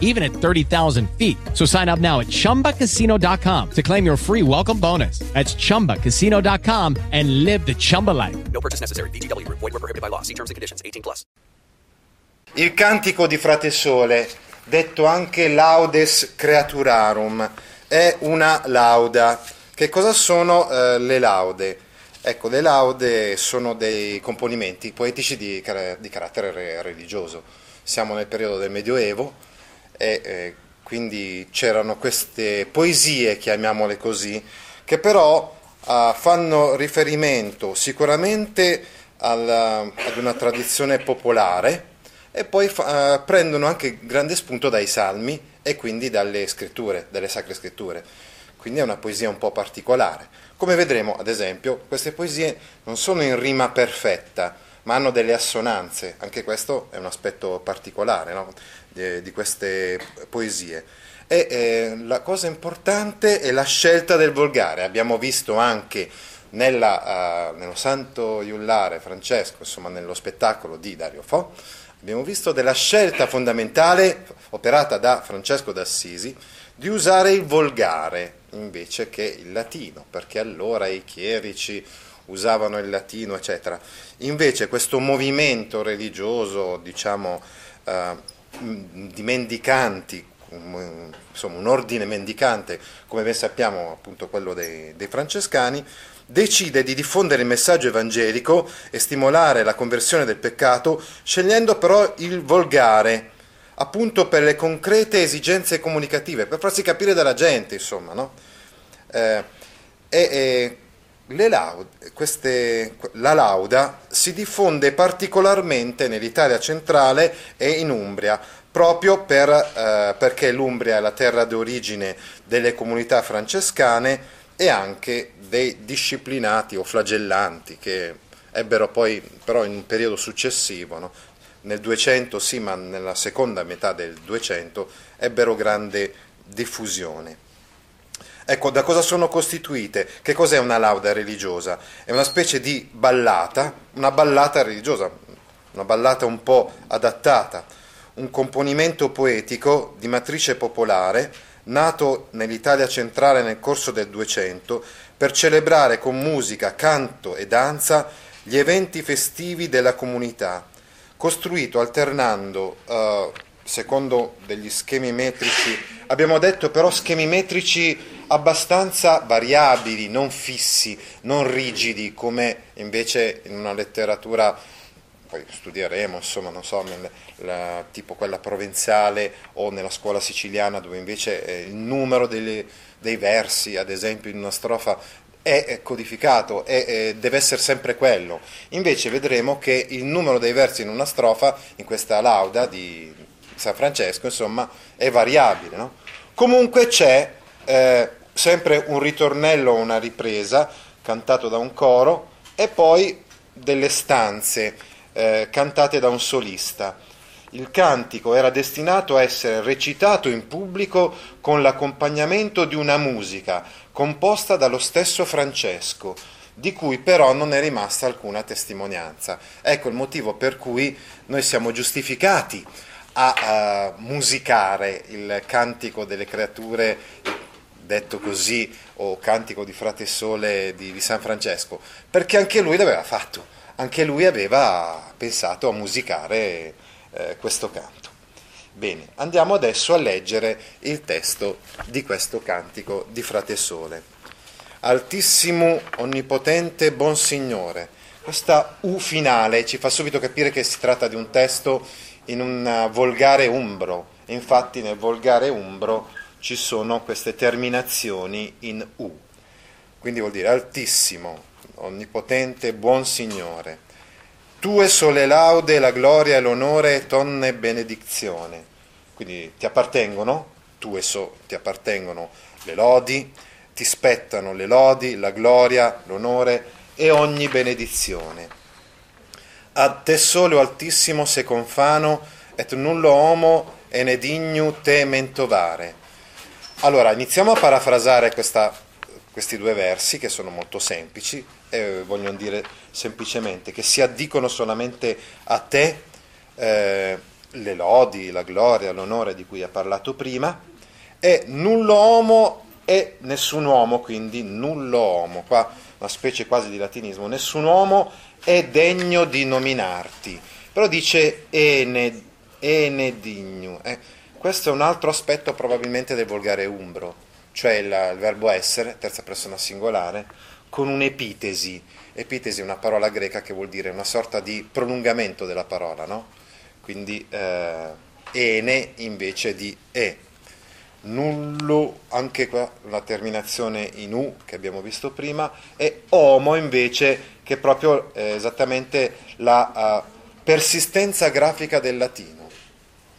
even at 30,000 feet. So sign up now at chumbacasino.com to claim your free welcome bonus. That's chumbacasino.com and live the Chumba life. No purchase necessary. VGW Group. Void were prohibited by law. See terms and conditions. 18 plus. Il cantico di Frate Sole, detto anche Laudes Creaturarum, è una lauda. Che cosa sono eh, le laude? Ecco, le laude sono dei componimenti poetici di, car- di carattere re- religioso. Siamo nel periodo del Medioevo e eh, quindi c'erano queste poesie, chiamiamole così, che però eh, fanno riferimento sicuramente alla- ad una tradizione popolare e poi fa- eh, prendono anche grande spunto dai salmi e quindi dalle scritture, dalle sacre scritture. Quindi è una poesia un po' particolare. Come vedremo, ad esempio, queste poesie non sono in rima perfetta, ma hanno delle assonanze. Anche questo è un aspetto particolare no? Di, di queste poesie. E eh, la cosa importante è la scelta del volgare. Abbiamo visto anche nella, uh, nello Santo Iullare Francesco, insomma nello spettacolo di Dario Fo, abbiamo visto della scelta fondamentale operata da Francesco d'Assisi di usare il volgare invece che il latino, perché allora i chierici usavano il latino, eccetera. Invece questo movimento religioso, diciamo, eh, di mendicanti, insomma un ordine mendicante, come ben sappiamo appunto quello dei, dei francescani, decide di diffondere il messaggio evangelico e stimolare la conversione del peccato, scegliendo però il volgare, appunto per le concrete esigenze comunicative, per farsi capire dalla gente, insomma, no? Eh, e, e laude, queste, la lauda si diffonde particolarmente nell'Italia centrale e in Umbria, proprio per, eh, perché l'Umbria è la terra d'origine delle comunità francescane e anche dei disciplinati o flagellanti che ebbero poi però in un periodo successivo, no? nel 200 sì, ma nella seconda metà del 200 ebbero grande diffusione. Ecco, da cosa sono costituite? Che cos'è una lauda religiosa? È una specie di ballata, una ballata religiosa, una ballata un po' adattata, un componimento poetico di matrice popolare, nato nell'Italia centrale nel corso del 200, per celebrare con musica, canto e danza gli eventi festivi della comunità, costruito alternando, eh, secondo degli schemi metrici, abbiamo detto però schemi metrici abbastanza variabili, non fissi, non rigidi, come invece in una letteratura, poi studieremo, insomma, non so, nel, la, tipo quella provenzale o nella scuola siciliana, dove invece eh, il numero delle, dei versi, ad esempio, in una strofa è codificato e deve essere sempre quello. Invece vedremo che il numero dei versi in una strofa, in questa lauda di San Francesco, insomma, è variabile. No? Comunque c'è eh, sempre un ritornello, una ripresa, cantato da un coro, e poi delle stanze eh, cantate da un solista. Il cantico era destinato a essere recitato in pubblico con l'accompagnamento di una musica composta dallo stesso Francesco, di cui però non è rimasta alcuna testimonianza. Ecco il motivo per cui noi siamo giustificati a, a musicare il cantico delle creature, detto così, o cantico di Frate Sole di, di San Francesco, perché anche lui l'aveva fatto, anche lui aveva pensato a musicare eh, questo canto. Bene, andiamo adesso a leggere il testo di questo cantico di Frate Sole. Altissimo, onnipotente, buon Signore. Questa U finale ci fa subito capire che si tratta di un testo in un volgare umbro. Infatti nel volgare umbro ci sono queste terminazioni in U. Quindi vuol dire altissimo, onnipotente, buon Signore. Tue sole laude, la gloria e l'onore, tonne benedizione. Quindi ti appartengono, tue so, ti appartengono le lodi, ti spettano le lodi, la gloria, l'onore e ogni benedizione. a te solo altissimo se confano, et nullo homo e ne dignu te mentovare. Allora, iniziamo a parafrasare questa, questi due versi che sono molto semplici e vogliono dire semplicemente che si addicono solamente a te eh, le lodi, la gloria, l'onore di cui ha parlato prima e nullo homo e nessun uomo, quindi nullo homo, qua una specie quasi di latinismo, nessun uomo è degno di nominarti, però dice ene, ene digno. Eh. Questo è un altro aspetto probabilmente del volgare umbro, cioè il, il verbo essere, terza persona singolare, con un'epitesi. Epitesi è una parola greca che vuol dire una sorta di prolungamento della parola, no? Quindi eh, ene invece di e nullo, anche qua la terminazione in U che abbiamo visto prima, e homo invece che è proprio eh, esattamente la uh, persistenza grafica del latino.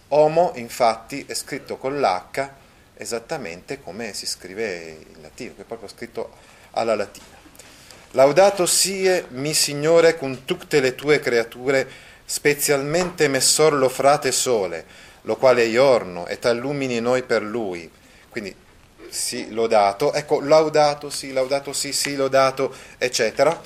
Homo infatti è scritto con l'H esattamente come si scrive in latino, che è proprio scritto alla latina. Laudato sie mi Signore con tutte le tue creature, specialmente messor lo frate sole, lo quale è giorno e t'allumini noi per lui. Quindi sì, lodato, ecco, laudato, sì, laudato, sì, sì, lodato, eccetera,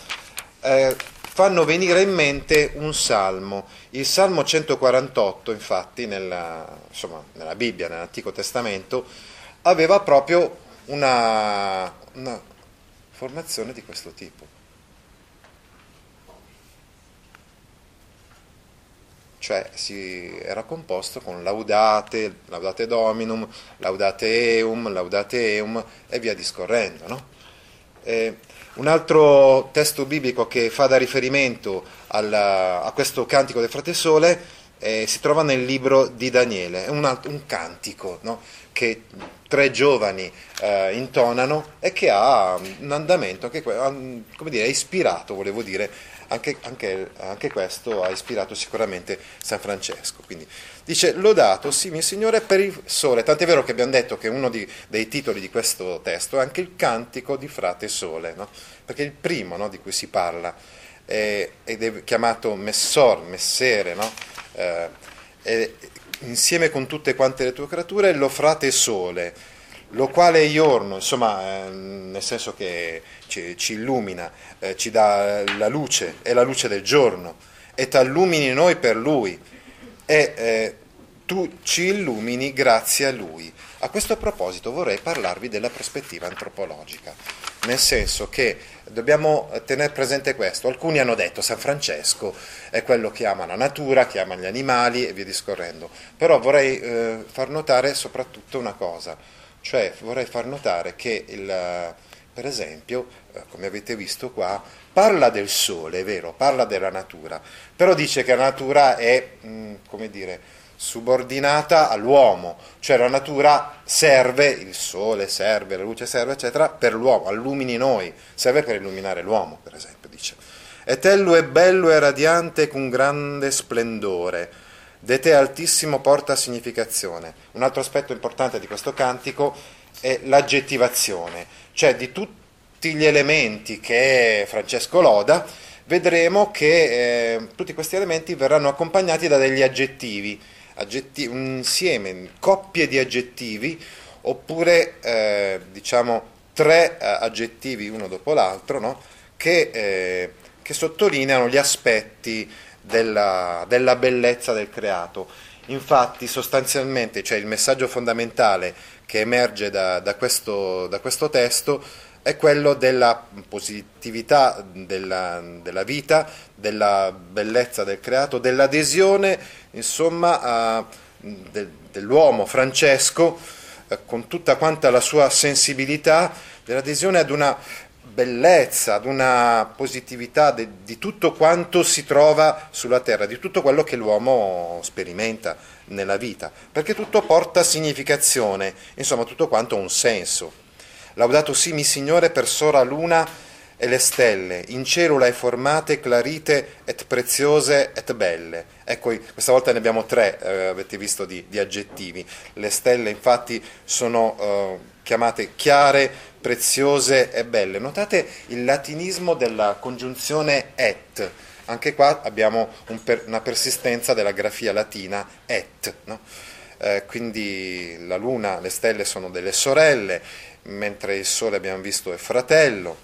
eh, fanno venire in mente un salmo. Il Salmo 148, infatti, nella, insomma, nella Bibbia, nell'Antico Testamento, aveva proprio una, una formazione di questo tipo. cioè si era composto con laudate, laudate dominum, laudate eum, laudate eum e via discorrendo. No? Un altro testo biblico che fa da riferimento alla, a questo cantico del frate Sole eh, si trova nel libro di Daniele, è un, un cantico no? che tre giovani eh, intonano e che ha un andamento che dire, è ispirato, volevo dire, anche, anche, anche, questo ha ispirato sicuramente San Francesco. Quindi dice, lodato, sì, mio Signore, per il sole. Tant'è vero che abbiamo detto che uno di, dei titoli di questo testo è anche il cantico di frate sole, no? perché è il primo no, di cui si parla, eh, ed è chiamato Messor, Messere, no? eh, insieme con tutte quante le tue creature, lo frate sole lo quale è giorno, insomma, eh, nel senso che ci, ci illumina, eh, ci dà la luce, è la luce del giorno, e ti illumini noi per Lui, e eh, tu ci illumini grazie a Lui. A questo proposito vorrei parlarvi della prospettiva antropologica, nel senso che dobbiamo tenere presente questo. Alcuni hanno detto San Francesco è quello che ama la natura, che ama gli animali e via discorrendo, però vorrei eh, far notare soprattutto una cosa cioè vorrei far notare che, il, per esempio, eh, come avete visto qua, parla del sole, è vero, parla della natura, però dice che la natura è, mm, come dire, subordinata all'uomo, cioè la natura serve, il sole serve, la luce serve, eccetera, per l'uomo, allumini noi, serve per illuminare l'uomo, per esempio, dice. E tello è bello e radiante con grande splendore, De te altissimo porta significazione. Un altro aspetto importante di questo cantico è l'aggettivazione, cioè di tutti gli elementi che Francesco loda, vedremo che eh, tutti questi elementi verranno accompagnati da degli aggettivi, aggettivi un insieme, coppie di aggettivi, oppure eh, diciamo tre eh, aggettivi uno dopo l'altro, no? che, eh, che sottolineano gli aspetti della, della bellezza del creato. Infatti sostanzialmente cioè il messaggio fondamentale che emerge da, da, questo, da questo, testo è quello della positività della, della, vita, della bellezza del creato, dell'adesione insomma, a, de, dell'uomo Francesco eh, con tutta quanta la sua sensibilità, dell'adesione ad una bellezza, ad una positività de, di tutto quanto si trova sulla terra, di tutto quello che l'uomo sperimenta nella vita, perché tutto porta significazione, insomma tutto quanto ha un senso. Laudato simi Signore per sora luna e le stelle, in cielo l'hai formate clarite et preziose et belle. Ecco, questa volta ne abbiamo tre, eh, avete visto, di, di, aggettivi. Le stelle infatti sono eh, chiamate chiare, preziose e belle. Notate il latinismo della congiunzione et. Anche qua abbiamo un per, una persistenza della grafia latina et, no? eh, quindi la luna, le stelle sono delle sorelle, mentre il sole abbiamo visto è fratello.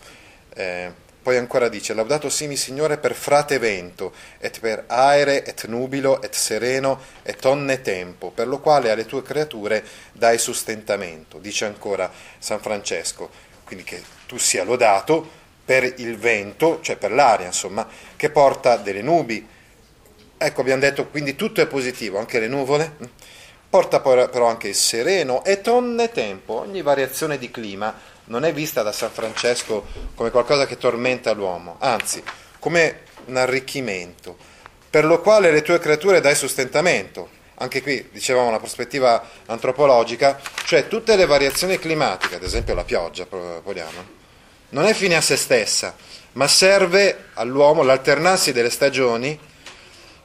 Eh, poi ancora dice, laudato simi Signore per frate vento, et per aere, et nubilo, et sereno, et onne tempo, per lo quale alle tue creature dai sostentamento. Dice ancora San Francesco, quindi che tu sia lodato per il vento, cioè per l'aria, insomma, che porta delle nubi. Ecco, abbiamo detto, quindi tutto è positivo, anche le nuvole. Porta però anche il sereno et onne tempo, ogni variazione di clima non è vista da San Francesco come qualcosa che tormenta l'uomo, anzi come un arricchimento, per lo quale le tue creature dai sostentamento. Anche qui dicevamo una prospettiva antropologica, cioè tutte le variazioni climatiche, ad esempio la pioggia, vogliamo, non è fine a se stessa, ma serve all'uomo l'alternarsi delle stagioni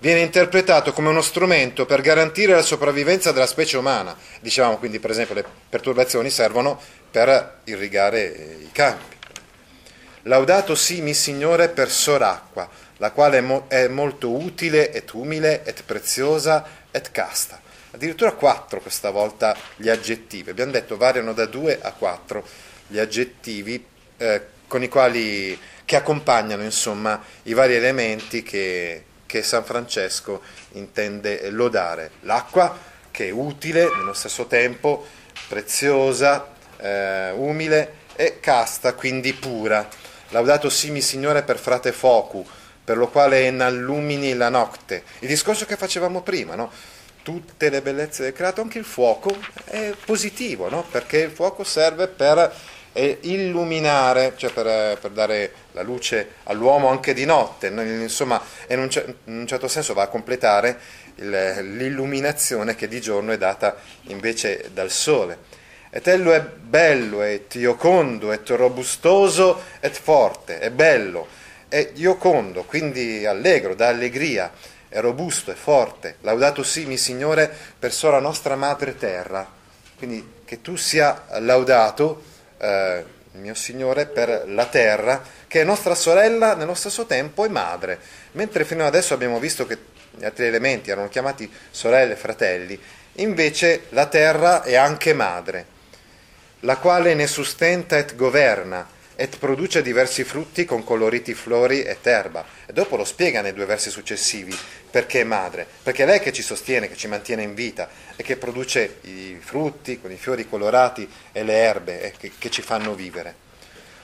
viene interpretato come uno strumento per garantire la sopravvivenza della specie umana. Dicevamo quindi, per esempio, le perturbazioni servono per irrigare eh, i campi. Laudato simi Signore per soracqua, la quale è, mo- è molto utile et umile et preziosa et casta. Addirittura quattro questa volta gli aggettivi. Abbiamo detto variano da due a quattro gli aggettivi eh, con i quali che accompagnano insomma i vari elementi che, che San Francesco intende lodare. L'acqua che è utile, nello stesso tempo preziosa, eh, umile e casta, quindi pura. Laudato simi Signore per frate focu, per lo quale innallumini la notte. Il discorso che facevamo prima, no? Tutte le bellezze del creato, anche il fuoco è positivo, no? Perché il fuoco serve per e illuminare, cioè per, per, dare la luce all'uomo anche di notte, insomma, in un, in un certo senso va a completare il, l'illuminazione che di giorno è data invece dal sole. Et ello è bello, et iocondo, et robustoso, et forte, è bello, è iocondo, quindi allegro, dà allegria, è robusto, è forte. Laudato simi, Signore, per sola nostra madre terra. Quindi che tu sia laudato eh, mio Signore, per la terra, che è nostra sorella nello stesso tempo e madre. Mentre fino adesso abbiamo visto che gli altri elementi erano chiamati sorelle e fratelli, invece la terra è anche madre, la quale ne sustenta et governa, et produce diversi frutti con coloriti flori et erba. E dopo lo spiega nei due versi successivi perché è madre, perché è lei che ci sostiene, che ci mantiene in vita e che produce i frutti con i fiori colorati e le erbe che, che ci fanno vivere.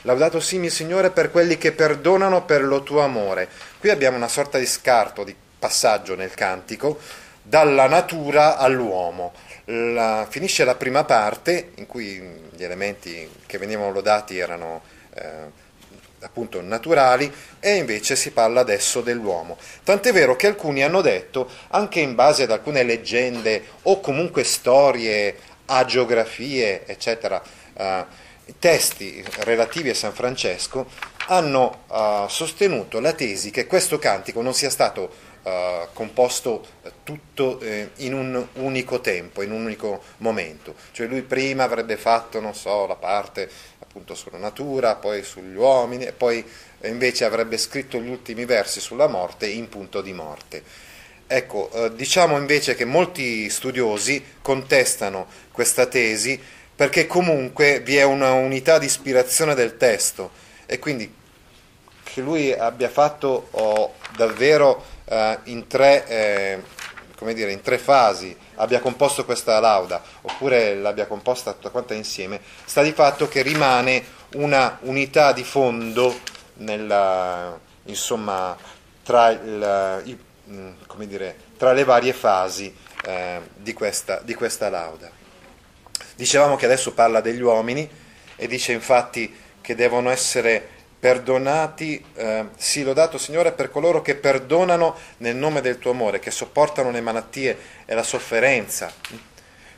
Laudato simi Signore per quelli che perdonano per lo tuo amore. Qui abbiamo una sorta di scarto, di passaggio nel cantico, dalla natura all'uomo. La, finisce la prima parte in cui gli elementi che venivano lodati erano eh, appunto naturali e invece si parla adesso dell'uomo. Tant'è vero che alcuni hanno detto, anche in base ad alcune leggende o comunque storie, agiografie, eccetera, eh, testi relativi a San Francesco, hanno eh, sostenuto la tesi che questo cantico non sia stato Uh, composto tutto eh, in un unico tempo, in un unico momento. Cioè lui prima avrebbe fatto, non so, la parte appunto sulla natura, poi sugli uomini e poi invece avrebbe scritto gli ultimi versi sulla morte in punto di morte. Ecco, eh, diciamo invece che molti studiosi contestano questa tesi perché comunque vi è una unità di ispirazione del testo e quindi che lui abbia fatto oh, davvero eh, in tre eh, come dire, in tre fasi abbia composto questa lauda oppure l'abbia composta tutta quanta insieme, sta di fatto che rimane una unità di fondo nella, insomma, tra, il, il, mm, dire, tra, le varie fasi eh, di, questa, di questa lauda. Dicevamo che adesso parla degli uomini e dice infatti che devono essere perdonati, eh, sì, lodato Signore per coloro che perdonano nel nome del tuo amore, che sopportano le malattie e la sofferenza.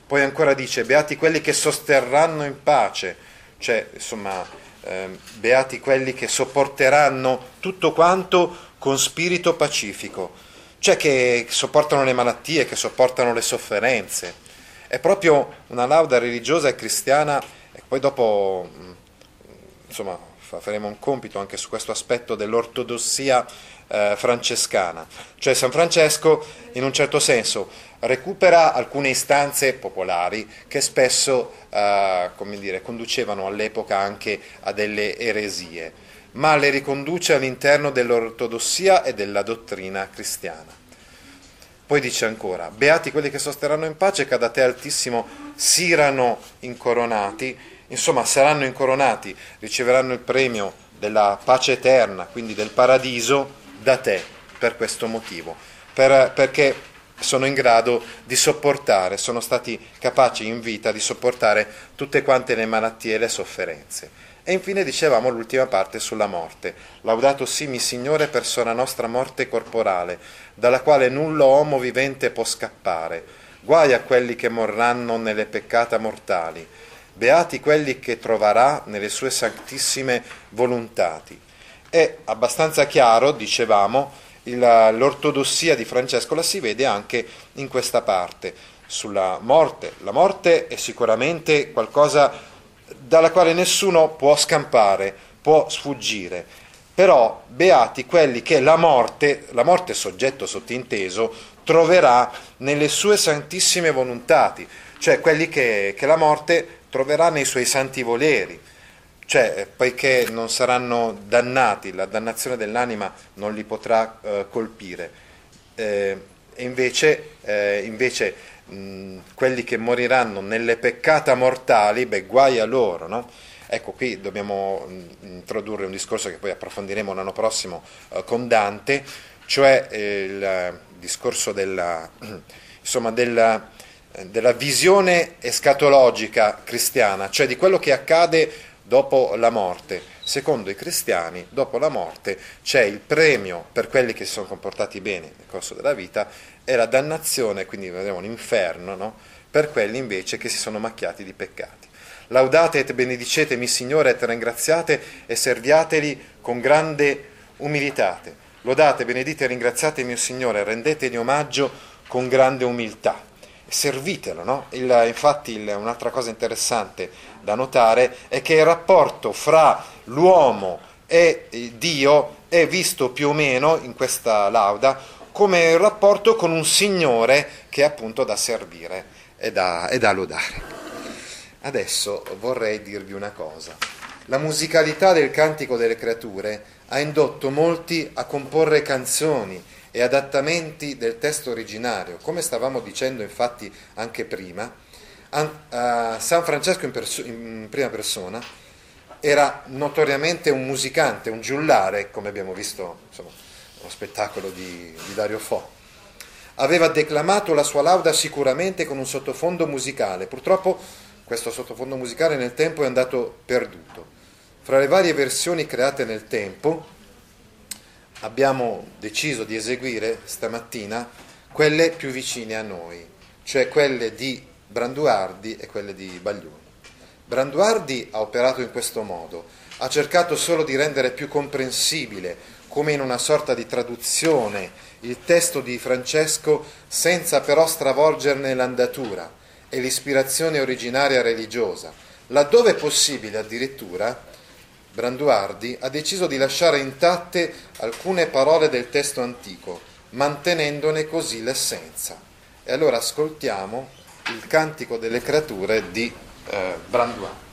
Poi ancora dice, beati quelli che sosterranno in pace, cioè, insomma, eh, beati quelli che sopporteranno tutto quanto con spirito pacifico, cioè che sopportano le malattie, che sopportano le sofferenze. È proprio una lauda religiosa e cristiana, e poi dopo, insomma, faremo un compito anche su questo aspetto dell'ortodossia eh, francescana. Cioè San Francesco in un certo senso recupera alcune istanze popolari che spesso eh, dire, conducevano all'epoca anche a delle eresie, ma le riconduce all'interno dell'ortodossia e della dottrina cristiana. Poi dice ancora, beati quelli che sosterranno in pace, che da te altissimo sirano incoronati, insomma saranno incoronati, riceveranno il premio della pace eterna, quindi del paradiso, da te, per questo motivo, per, perché sono in grado di sopportare, sono stati capaci in vita di sopportare tutte quante le malattie e le sofferenze. E infine dicevamo l'ultima parte sulla morte. Laudato simi Signore per sua nostra morte corporale, dalla quale nullo uomo vivente può scappare. Guai a quelli che morranno nelle peccata mortali. Beati quelli che troverà nelle sue santissime volontati. È abbastanza chiaro, dicevamo, l'ortodossia di Francesco la si vede anche in questa parte, sulla morte. La morte è sicuramente qualcosa dalla quale nessuno può scampare, può sfuggire. Però beati quelli che la morte, la morte soggetto sottinteso, troverà nelle sue santissime volontati, cioè quelli che, che la morte troverà nei suoi santi voleri, cioè poiché non saranno dannati, la dannazione dell'anima non li potrà eh, colpire. Eh, invece, eh, invece quelli che moriranno nelle peccata mortali, beh, guai a loro, no? Ecco, qui dobbiamo introdurre un discorso che poi approfondiremo l'anno prossimo eh, con Dante, cioè eh, il discorso della, insomma, della, della visione escatologica cristiana, cioè di quello che accade dopo la morte. Secondo i cristiani, dopo la morte c'è il premio per quelli che si sono comportati bene nel corso della vita e la dannazione, quindi vedremo l'inferno, no? per quelli invece che si sono macchiati di peccati. Laudate et benedicetemi, Signore, et ringraziate e serviateli con grande umilitate. Lodate, benedite e ringraziate mio Signore, rendetegli omaggio con grande umiltà. Servitelo, no? Il, infatti il, un'altra cosa interessante da notare è che il rapporto fra l'uomo e Dio è visto più o meno in questa lauda come il rapporto con un Signore che è appunto da servire e da, e da lodare. Adesso vorrei dirvi una cosa. La musicalità del cantico delle creature ha indotto molti a comporre canzoni e adattamenti del testo originario. Come stavamo dicendo infatti anche prima, San Francesco in, perso- in prima persona era notoriamente un musicante, un giullare, come abbiamo visto insomma, uno spettacolo di, di Dario Fo. Aveva declamato la sua lauda sicuramente con un sottofondo musicale, purtroppo questo sottofondo musicale nel tempo è andato perduto. Fra le varie versioni create nel tempo abbiamo deciso di eseguire stamattina quelle più vicine a noi, cioè quelle di Branduardi e quelle di Baglioni. Branduardi ha operato in questo modo, ha cercato solo di rendere più comprensibile come in una sorta di traduzione, il testo di Francesco senza però stravolgerne l'andatura e l'ispirazione originaria religiosa. Laddove possibile addirittura, Branduardi ha deciso di lasciare intatte alcune parole del testo antico, mantenendone così l'essenza. E allora ascoltiamo il Cantico delle creature di eh, Branduardi.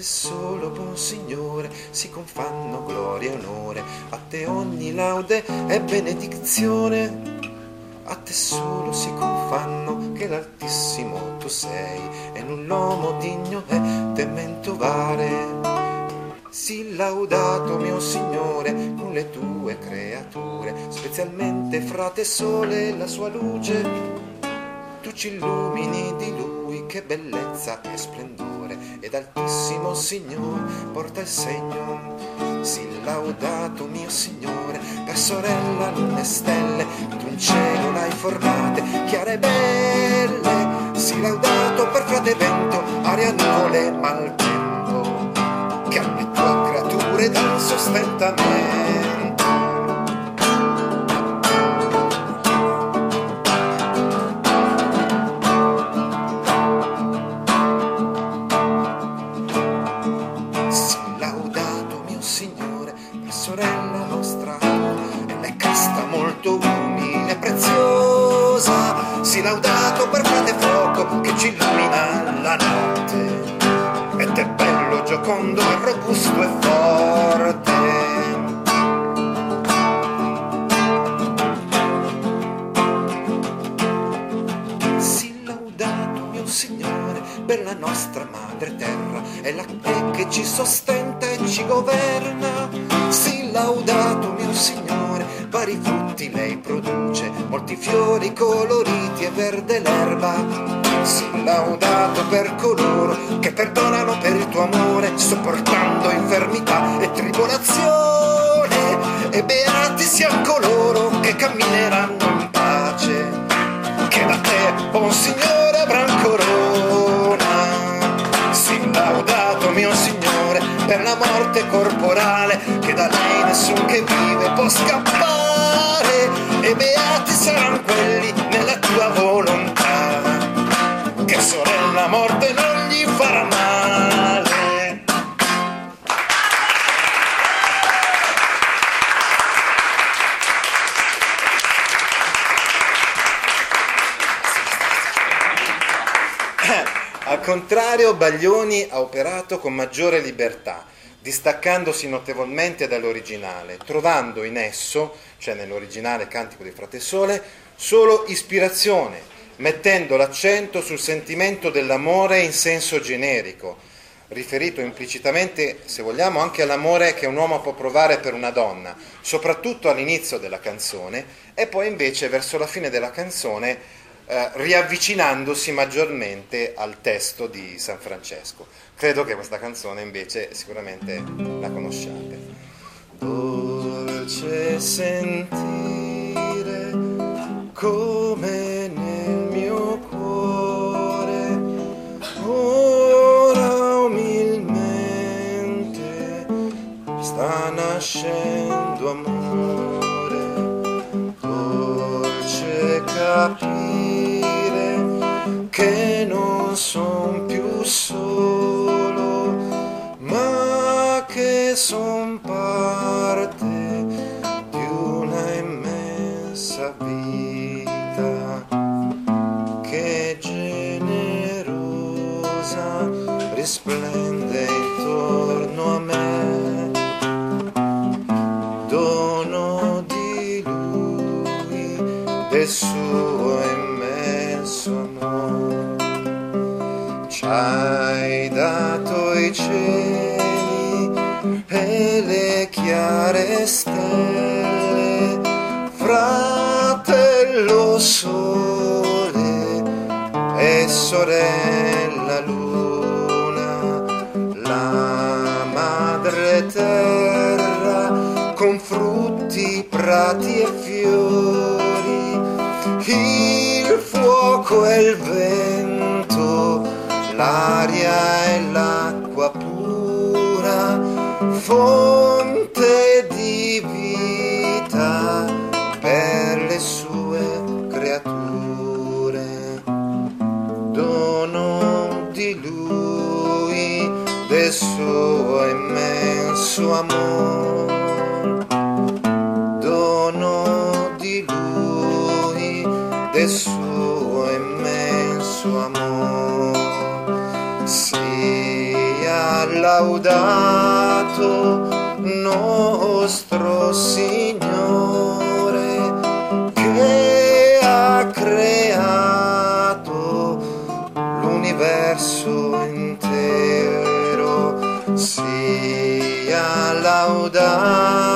solo, buon Signore, si confanno gloria e onore, a te ogni laude e benedizione. A te solo si confanno che l'Altissimo tu sei, e null'uomo digno è tementovare. Sii laudato mio Signore con le tue creature, specialmente fra te sole la sua luce. Tu ci illumini di lui, che bellezza e splendore ed altissimo Signore porta il segno. Si laudato mio Signore, per sorella luna e stelle, tu in cielo l'hai formate, chiare e belle. Si laudato per frate vento, aria nuvole, maltempo, che alle tue creature dal sostentamento. Si laudato per frate fuoco che ci illumina la notte. Ed è bello, giocondo, e robusto e forte. Sì, laudato mio Signore per la nostra madre terra, è la te che ci sostenta e ci governa. Sì, laudato mio Signore, vari frutti lei produce, molti fiori coloriti e verde l'erba. Sì, laudato per coloro che perdonano per il tuo amore, sopportando infermità e tribolazione. E beati siano coloro che cammineranno in pace che da te, buon Signore, avran corona. La morte corporale, che da lei nessun che vive può scappare. E beati saranno quelli nella tua volontà, che sorella morte non gli farà male. Al contrario, Baglioni ha operato con maggiore libertà, distaccandosi notevolmente dall'originale, trovando in esso, cioè nell'originale Cantico di Frate Sole, solo ispirazione, mettendo l'accento sul sentimento dell'amore in senso generico, riferito implicitamente, se vogliamo, anche all'amore che un uomo può provare per una donna, soprattutto all'inizio della canzone, e poi invece verso la fine della canzone eh, riavvicinandosi maggiormente al testo di San Francesco. Credo che questa canzone invece sicuramente la conosciate. Dolce sentire come nel mio cuore ora umilmente sta nascendo amore capire che non son più solo ma che son parte prati e fiori, il fuoco e il vento, l'aria e l'acqua pura, laudato nostro Signore che ha creato l'universo intero. Sia laudato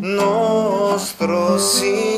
nostro Signore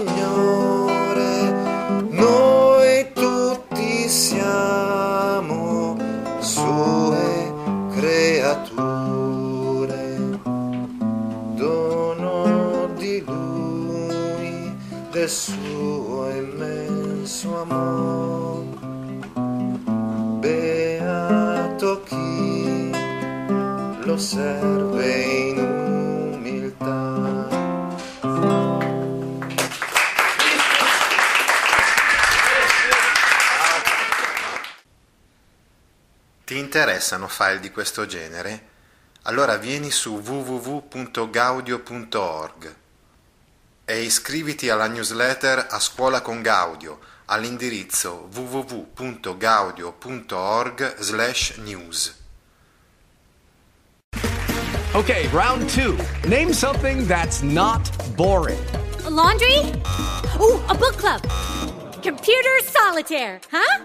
interessano file di questo genere? Allora vieni su www.gaudio.org e iscriviti alla newsletter A Scuola con Gaudio, all'indirizzo www.gaudio.org/news. Okay, round two. Name something that's not boring. A laundry? Ooh, a book club. Computer solitaire, huh?